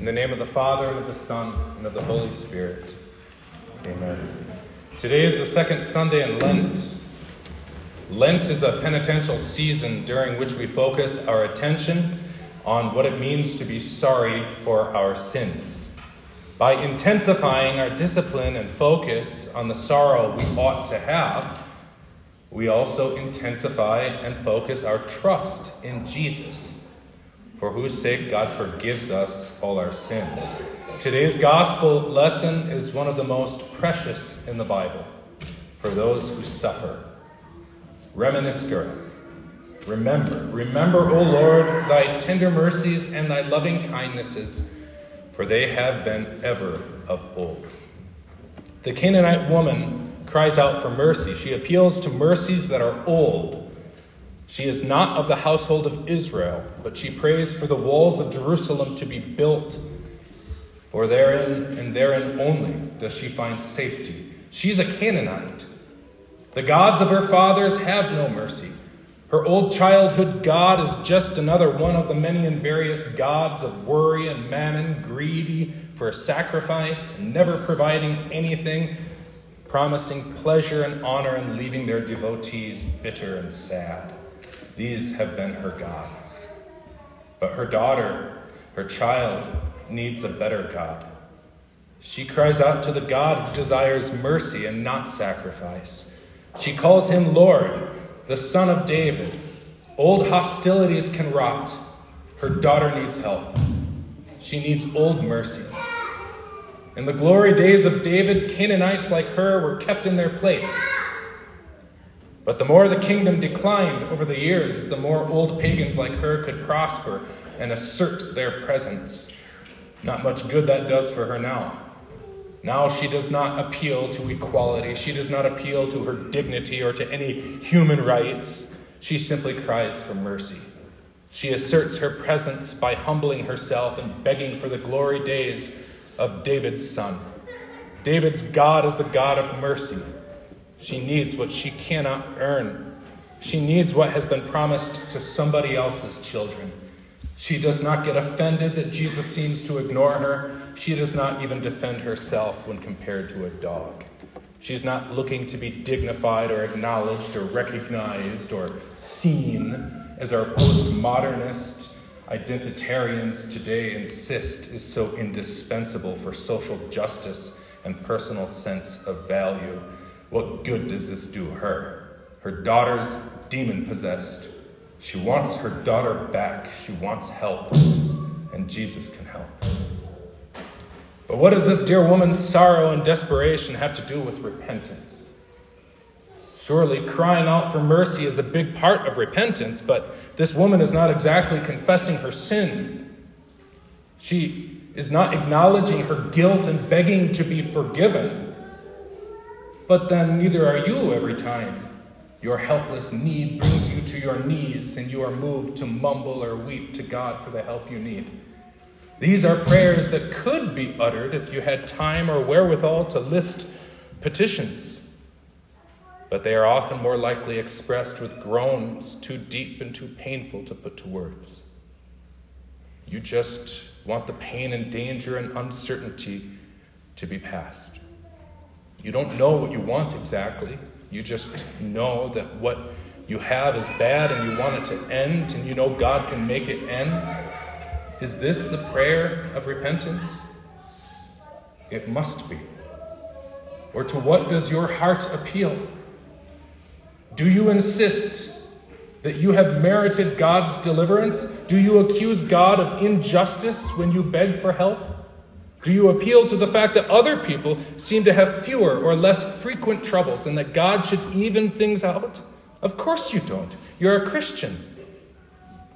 In the name of the Father, and of the Son, and of the Holy Spirit. Amen. Today is the second Sunday in Lent. Lent is a penitential season during which we focus our attention on what it means to be sorry for our sins. By intensifying our discipline and focus on the sorrow we ought to have, we also intensify and focus our trust in Jesus for whose sake God forgives us all our sins. Today's gospel lesson is one of the most precious in the Bible for those who suffer. Reminiscere. Remember, remember, O Lord, thy tender mercies and thy loving kindnesses, for they have been ever of old. The Canaanite woman cries out for mercy. She appeals to mercies that are old she is not of the household of Israel, but she prays for the walls of Jerusalem to be built. For therein and therein only does she find safety. She's a Canaanite. The gods of her fathers have no mercy. Her old childhood God is just another one of the many and various gods of worry and mammon, greedy for sacrifice, never providing anything, promising pleasure and honor, and leaving their devotees bitter and sad. These have been her gods. But her daughter, her child, needs a better God. She cries out to the God who desires mercy and not sacrifice. She calls him Lord, the Son of David. Old hostilities can rot. Her daughter needs help. She needs old mercies. In the glory days of David, Canaanites like her were kept in their place. But the more the kingdom declined over the years, the more old pagans like her could prosper and assert their presence. Not much good that does for her now. Now she does not appeal to equality. She does not appeal to her dignity or to any human rights. She simply cries for mercy. She asserts her presence by humbling herself and begging for the glory days of David's son. David's God is the God of mercy. She needs what she cannot earn. She needs what has been promised to somebody else's children. She does not get offended that Jesus seems to ignore her. She does not even defend herself when compared to a dog. She's not looking to be dignified or acknowledged or recognized or seen as our postmodernist identitarians today insist is so indispensable for social justice and personal sense of value. What good does this do her? Her daughter's demon possessed. She wants her daughter back. She wants help. And Jesus can help. But what does this dear woman's sorrow and desperation have to do with repentance? Surely crying out for mercy is a big part of repentance, but this woman is not exactly confessing her sin. She is not acknowledging her guilt and begging to be forgiven. But then neither are you every time. Your helpless need brings you to your knees, and you are moved to mumble or weep to God for the help you need. These are prayers that could be uttered if you had time or wherewithal to list petitions. But they are often more likely expressed with groans too deep and too painful to put to words. You just want the pain and danger and uncertainty to be past. You don't know what you want exactly. You just know that what you have is bad and you want it to end, and you know God can make it end. Is this the prayer of repentance? It must be. Or to what does your heart appeal? Do you insist that you have merited God's deliverance? Do you accuse God of injustice when you beg for help? Do you appeal to the fact that other people seem to have fewer or less frequent troubles and that God should even things out? Of course you don't. You're a Christian.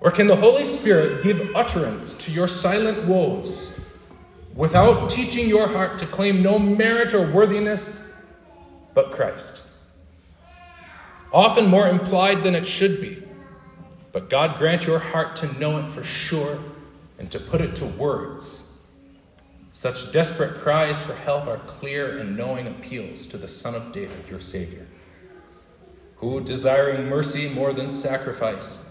Or can the Holy Spirit give utterance to your silent woes without teaching your heart to claim no merit or worthiness but Christ? Often more implied than it should be. But God grant your heart to know it for sure and to put it to words such desperate cries for help are clear and knowing appeals to the Son of David, your Savior, who, desiring mercy more than sacrifice,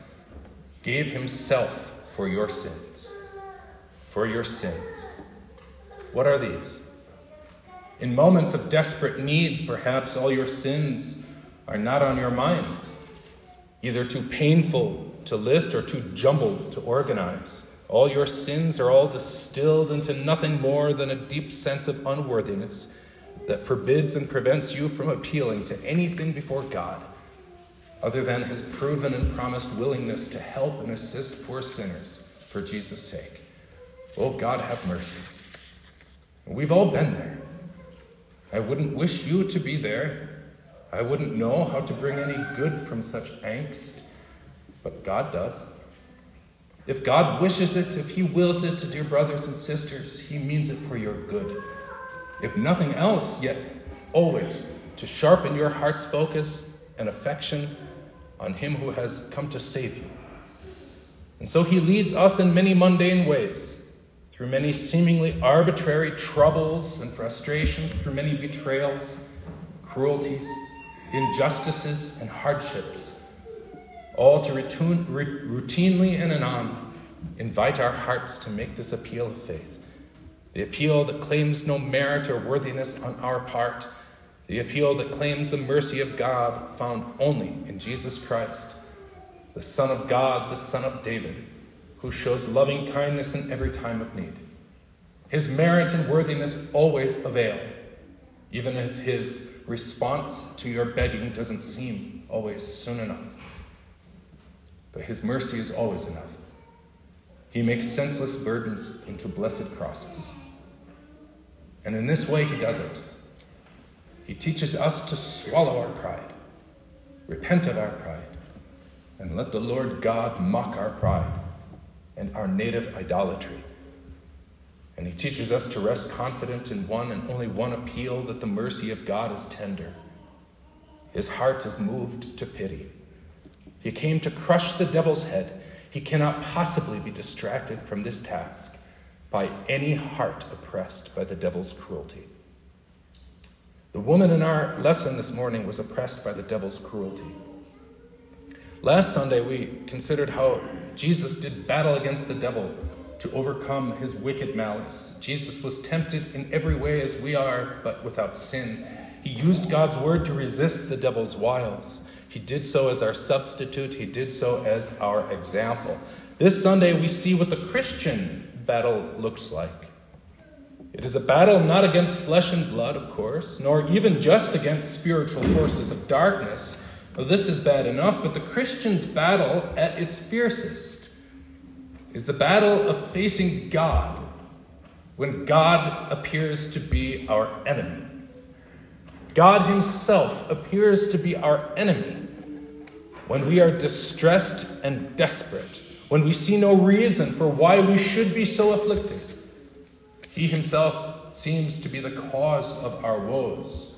gave himself for your sins. for your sins. What are these? In moments of desperate need, perhaps all your sins are not on your mind, either too painful to list or too jumbled to organize. All your sins are all distilled into nothing more than a deep sense of unworthiness that forbids and prevents you from appealing to anything before God other than his proven and promised willingness to help and assist poor sinners for Jesus' sake. Oh, God, have mercy. We've all been there. I wouldn't wish you to be there. I wouldn't know how to bring any good from such angst, but God does. If God wishes it, if He wills it, to dear brothers and sisters, He means it for your good. If nothing else, yet always to sharpen your heart's focus and affection on Him who has come to save you. And so He leads us in many mundane ways through many seemingly arbitrary troubles and frustrations, through many betrayals, cruelties, injustices, and hardships, all to routinely and anon invite our hearts to make this appeal of faith. The appeal that claims no merit or worthiness on our part, the appeal that claims the mercy of God found only in Jesus Christ, the Son of God, the Son of David who shows loving kindness in every time of need. His merit and worthiness always avail, even if his response to your begging doesn't seem always soon enough. But his mercy is always enough. He makes senseless burdens into blessed crosses. And in this way, he does it. He teaches us to swallow our pride, repent of our pride, and let the Lord God mock our pride and our native idolatry. And he teaches us to rest confident in one and only one appeal that the mercy of God is tender. His heart is moved to pity. He came to crush the devil's head. He cannot possibly be distracted from this task by any heart oppressed by the devil's cruelty. The woman in our lesson this morning was oppressed by the devil's cruelty. Last Sunday, we considered how Jesus did battle against the devil to overcome his wicked malice. Jesus was tempted in every way as we are, but without sin. He used God's word to resist the devil's wiles. He did so as our substitute, he did so as our example. This Sunday, we see what the Christian battle looks like. It is a battle not against flesh and blood, of course, nor even just against spiritual forces of darkness well, this is bad enough, but the Christian's battle at its fiercest is the battle of facing God when God appears to be our enemy. God Himself appears to be our enemy when we are distressed and desperate, when we see no reason for why we should be so afflicted. He Himself seems to be the cause of our woes.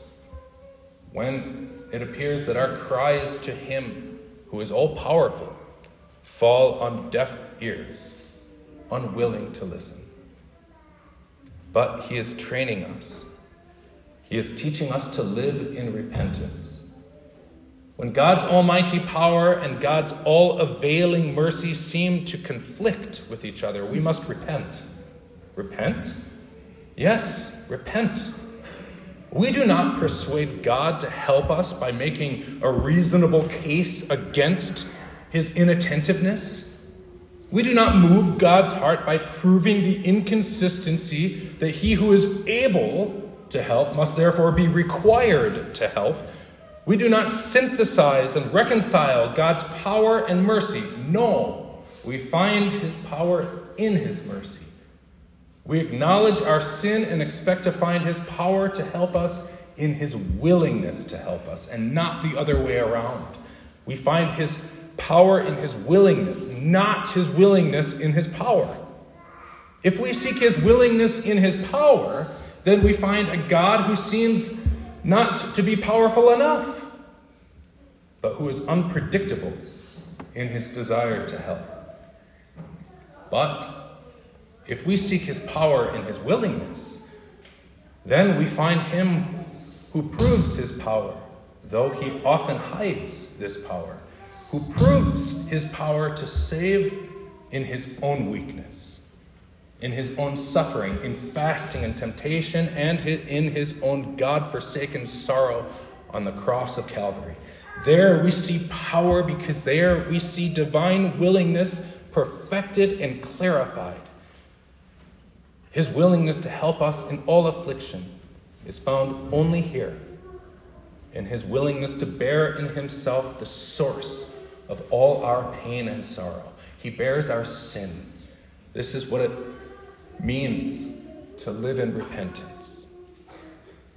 When it appears that our cries to Him, who is all powerful, fall on deaf ears, unwilling to listen. But He is training us, He is teaching us to live in repentance. When God's almighty power and God's all availing mercy seem to conflict with each other, we must repent. Repent? Yes, repent. We do not persuade God to help us by making a reasonable case against his inattentiveness. We do not move God's heart by proving the inconsistency that he who is able to help must therefore be required to help. We do not synthesize and reconcile God's power and mercy. No, we find his power in his mercy. We acknowledge our sin and expect to find His power to help us in His willingness to help us, and not the other way around. We find His power in His willingness, not His willingness in His power. If we seek His willingness in His power, then we find a God who seems not to be powerful enough, but who is unpredictable in His desire to help. But if we seek his power in his willingness, then we find him who proves his power, though he often hides this power, who proves his power to save in his own weakness. In his own suffering, in fasting and temptation, and in his own God forsaken sorrow on the cross of Calvary. There we see power because there we see divine willingness perfected and clarified. His willingness to help us in all affliction is found only here in his willingness to bear in himself the source of all our pain and sorrow. He bears our sin. This is what it means to live in repentance.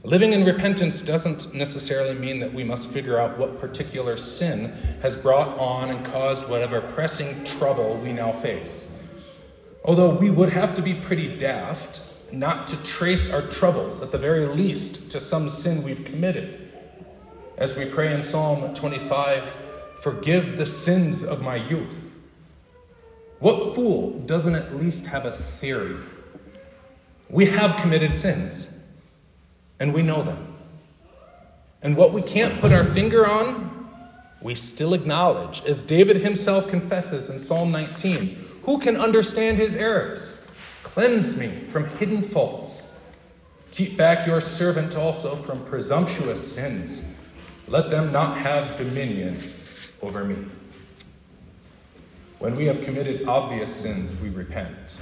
Living in repentance doesn't necessarily mean that we must figure out what particular sin has brought on and caused whatever pressing trouble we now face. Although we would have to be pretty daft not to trace our troubles, at the very least, to some sin we've committed. As we pray in Psalm 25, forgive the sins of my youth. What fool doesn't at least have a theory? We have committed sins, and we know them. And what we can't put our finger on, we still acknowledge, as David himself confesses in Psalm 19 Who can understand his errors? Cleanse me from hidden faults. Keep back your servant also from presumptuous sins. Let them not have dominion over me. When we have committed obvious sins, we repent.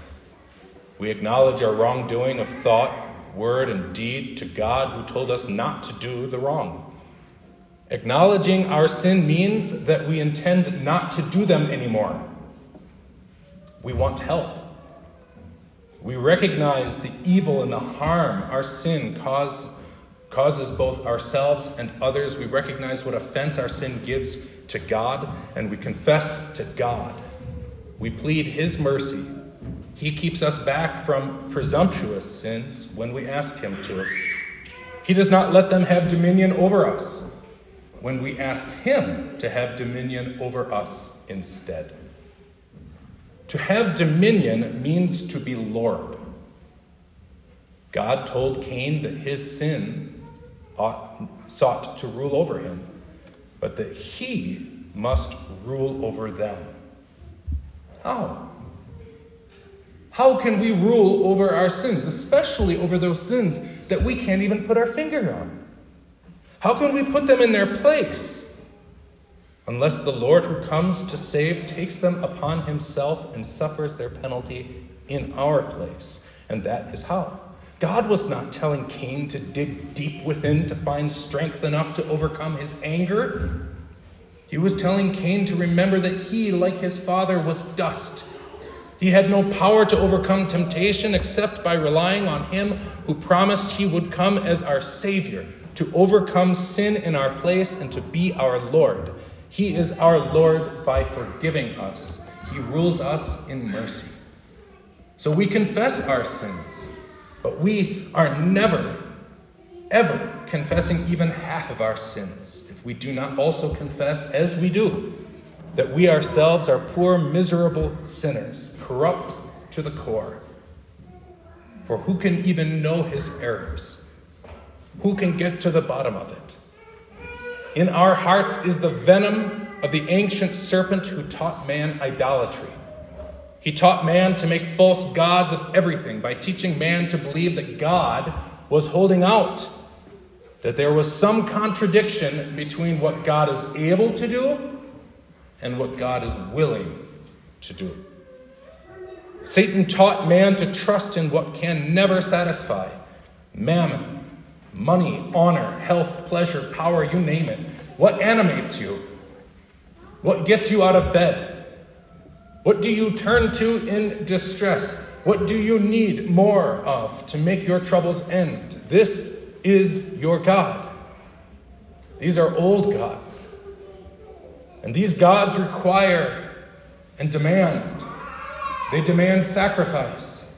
We acknowledge our wrongdoing of thought, word, and deed to God who told us not to do the wrong. Acknowledging our sin means that we intend not to do them anymore. We want help. We recognize the evil and the harm our sin cause, causes both ourselves and others. We recognize what offense our sin gives to God, and we confess to God. We plead His mercy. He keeps us back from presumptuous sins when we ask Him to. He does not let them have dominion over us when we ask Him to have dominion over us instead. To have dominion means to be Lord. God told Cain that his sin ought, sought to rule over him, but that he must rule over them. How? How can we rule over our sins, especially over those sins that we can't even put our finger on? How can we put them in their place? Unless the Lord who comes to save takes them upon himself and suffers their penalty in our place. And that is how. God was not telling Cain to dig deep within to find strength enough to overcome his anger. He was telling Cain to remember that he, like his father, was dust. He had no power to overcome temptation except by relying on him who promised he would come as our Savior, to overcome sin in our place and to be our Lord. He is our Lord by forgiving us, He rules us in mercy. So we confess our sins, but we are never, ever confessing even half of our sins if we do not also confess, as we do, that we ourselves are poor, miserable sinners, corrupt to the core. For who can even know his errors? Who can get to the bottom of it? In our hearts is the venom of the ancient serpent who taught man idolatry. He taught man to make false gods of everything by teaching man to believe that God was holding out that there was some contradiction between what God is able to do and what God is willing to do. Satan taught man to trust in what can never satisfy mammon, money, honor, health, pleasure, power, you name it. What animates you? What gets you out of bed? What do you turn to in distress? What do you need more of to make your troubles end? This is your God. These are old gods. And these gods require and demand. They demand sacrifice.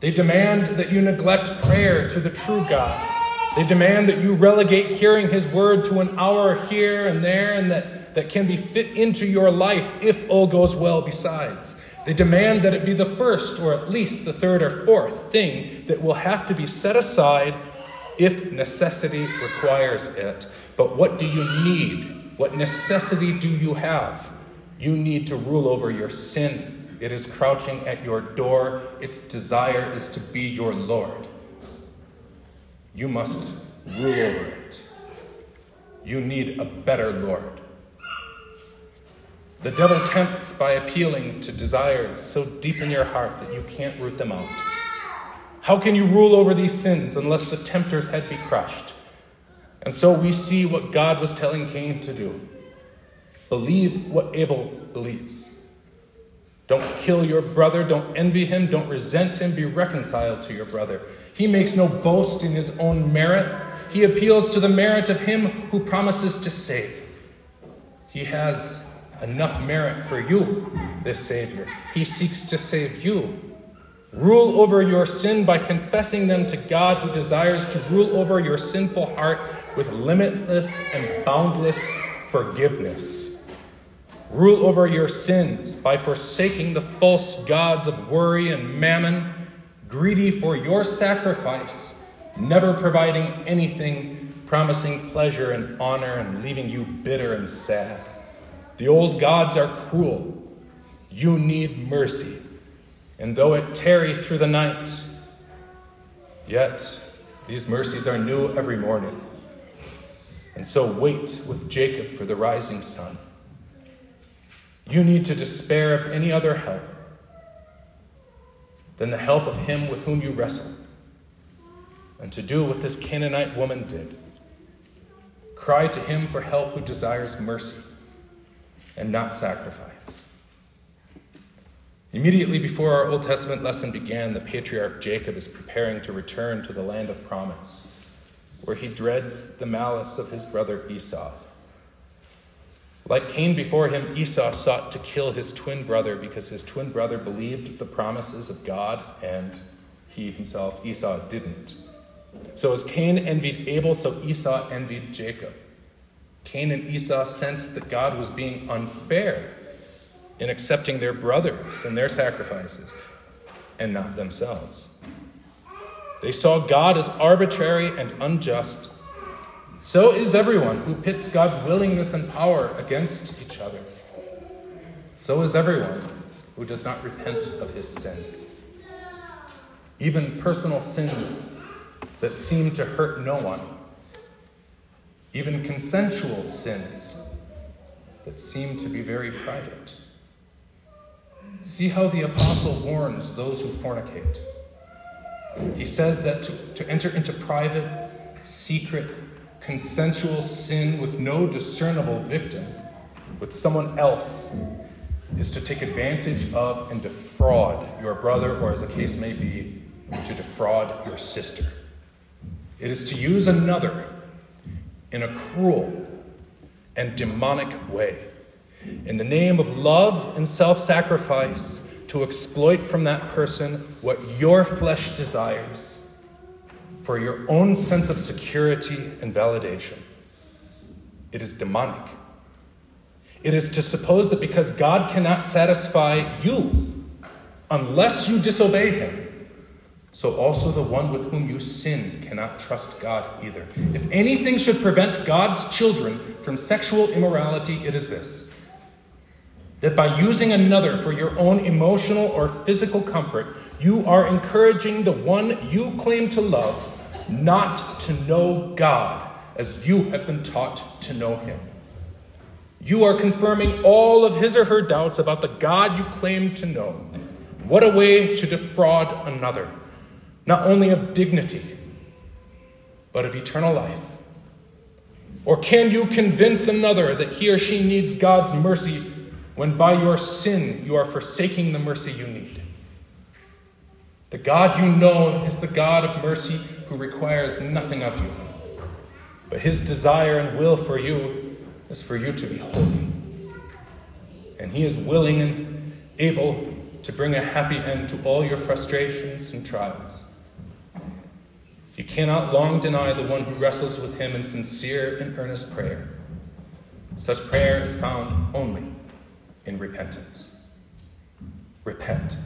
They demand that you neglect prayer to the true God. They demand that you relegate hearing his word to an hour here and there and that, that can be fit into your life if all goes well besides. They demand that it be the first or at least the third or fourth thing that will have to be set aside if necessity requires it. But what do you need? What necessity do you have? You need to rule over your sin It is crouching at your door. Its desire is to be your Lord. You must rule over it. You need a better Lord. The devil tempts by appealing to desires so deep in your heart that you can't root them out. How can you rule over these sins unless the tempter's head be crushed? And so we see what God was telling Cain to do believe what Abel believes. Don't kill your brother, don't envy him, don't resent him, be reconciled to your brother. He makes no boast in his own merit, he appeals to the merit of him who promises to save. He has enough merit for you, this Savior. He seeks to save you. Rule over your sin by confessing them to God, who desires to rule over your sinful heart with limitless and boundless forgiveness. Rule over your sins by forsaking the false gods of worry and mammon, greedy for your sacrifice, never providing anything, promising pleasure and honor, and leaving you bitter and sad. The old gods are cruel. You need mercy. And though it tarry through the night, yet these mercies are new every morning. And so wait with Jacob for the rising sun. You need to despair of any other help than the help of him with whom you wrestle, and to do what this Canaanite woman did. Cry to him for help who desires mercy and not sacrifice. Immediately before our Old Testament lesson began, the patriarch Jacob is preparing to return to the land of promise, where he dreads the malice of his brother Esau. Like Cain before him, Esau sought to kill his twin brother because his twin brother believed the promises of God and he himself, Esau, didn't. So as Cain envied Abel, so Esau envied Jacob. Cain and Esau sensed that God was being unfair in accepting their brothers and their sacrifices and not themselves. They saw God as arbitrary and unjust. So is everyone who pits God's willingness and power against each other. So is everyone who does not repent of his sin. Even personal sins that seem to hurt no one even consensual sins that seem to be very private. See how the apostle warns those who fornicate. He says that to, to enter into private, secret, consensual sin with no discernible victim, with someone else, is to take advantage of and defraud your brother, or as the case may be, to defraud your sister. It is to use another in a cruel and demonic way. In the name of love and self sacrifice, to exploit from that person what your flesh desires for your own sense of security and validation. It is demonic. It is to suppose that because God cannot satisfy you unless you disobey Him, so also the one with whom you sin cannot trust God either. If anything should prevent God's children from sexual immorality, it is this that by using another for your own emotional or physical comfort, you are encouraging the one you claim to love not to know God as you have been taught to know him. You are confirming all of his or her doubts about the God you claim to know. What a way to defraud another not only of dignity, but of eternal life? Or can you convince another that he or she needs God's mercy when by your sin you are forsaking the mercy you need? The God you know is the God of mercy who requires nothing of you, but his desire and will for you is for you to be holy. And he is willing and able to bring a happy end to all your frustrations and trials. You cannot long deny the one who wrestles with him in sincere and earnest prayer. Such prayer is found only in repentance. Repent.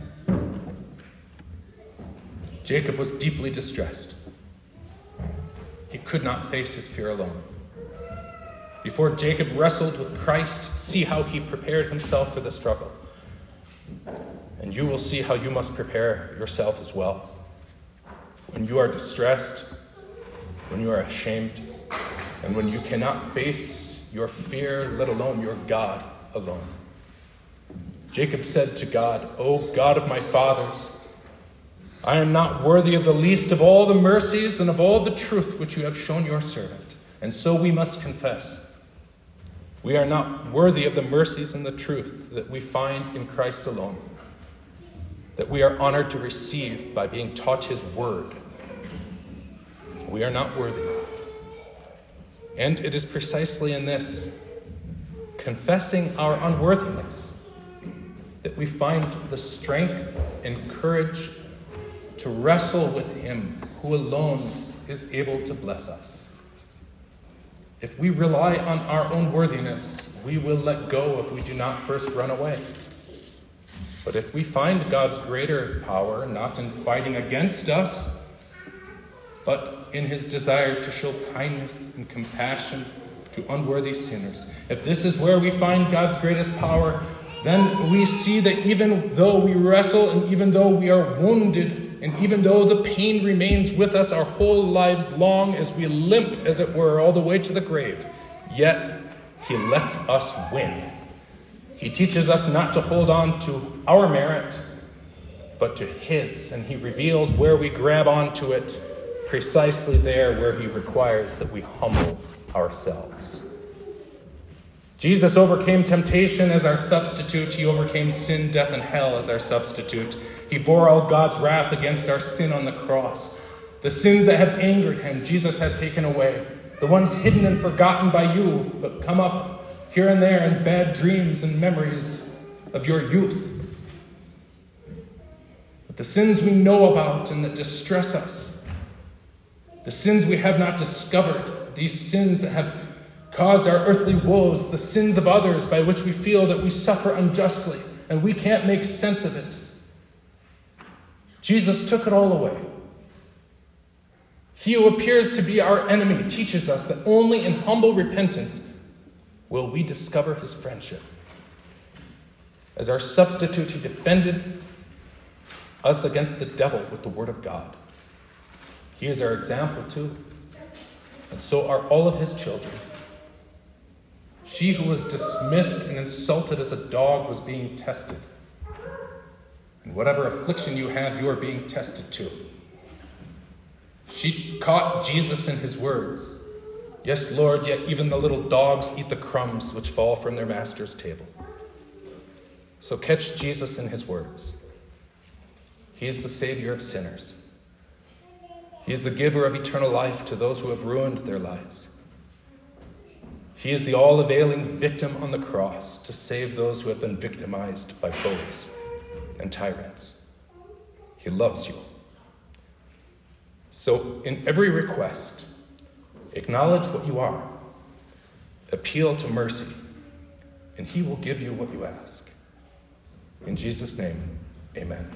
Jacob was deeply distressed. He could not face his fear alone. Before Jacob wrestled with Christ, see how he prepared himself for the struggle. And you will see how you must prepare yourself as well. When you are distressed, when you are ashamed, and when you cannot face your fear, let alone your God alone. Jacob said to God, O God of my fathers, I am not worthy of the least of all the mercies and of all the truth which you have shown your servant. And so we must confess. We are not worthy of the mercies and the truth that we find in Christ alone, that we are honored to receive by being taught his word. We are not worthy. And it is precisely in this, confessing our unworthiness, we find the strength and courage to wrestle with Him who alone is able to bless us. If we rely on our own worthiness, we will let go if we do not first run away. But if we find God's greater power not in fighting against us, but in his desire to show kindness and compassion to unworthy sinners, if this is where we find God's greatest power, then we see that even though we wrestle and even though we are wounded and even though the pain remains with us our whole lives long as we limp, as it were, all the way to the grave, yet He lets us win. He teaches us not to hold on to our merit, but to His, and He reveals where we grab onto it precisely there where He requires that we humble ourselves. Jesus overcame temptation as our substitute. He overcame sin, death, and hell as our substitute. He bore all God's wrath against our sin on the cross. The sins that have angered him, Jesus has taken away. The ones hidden and forgotten by you, but come up here and there in bad dreams and memories of your youth. But the sins we know about and that distress us, the sins we have not discovered, these sins that have caused our earthly woes, the sins of others by which we feel that we suffer unjustly and we can't make sense of it. Jesus took it all away. He who appears to be our enemy teaches us that only in humble repentance will we discover his friendship. As our substitute, he defended us against the devil with the word of God. He is our example, too. And so are all of his children. She who was dismissed and insulted as a dog was being tested. And whatever affliction you have, you are being tested too. She caught Jesus in his words. Yes, Lord, yet even the little dogs eat the crumbs which fall from their master's table. So catch Jesus in his words. He is the Savior of sinners. He is the giver of eternal life to those who have ruined their lives. He is the all availing victim on the cross to save those who have been victimized by bullies and tyrants. He loves you. So, in every request, acknowledge what you are, appeal to mercy, and He will give you what you ask. In Jesus' name, amen.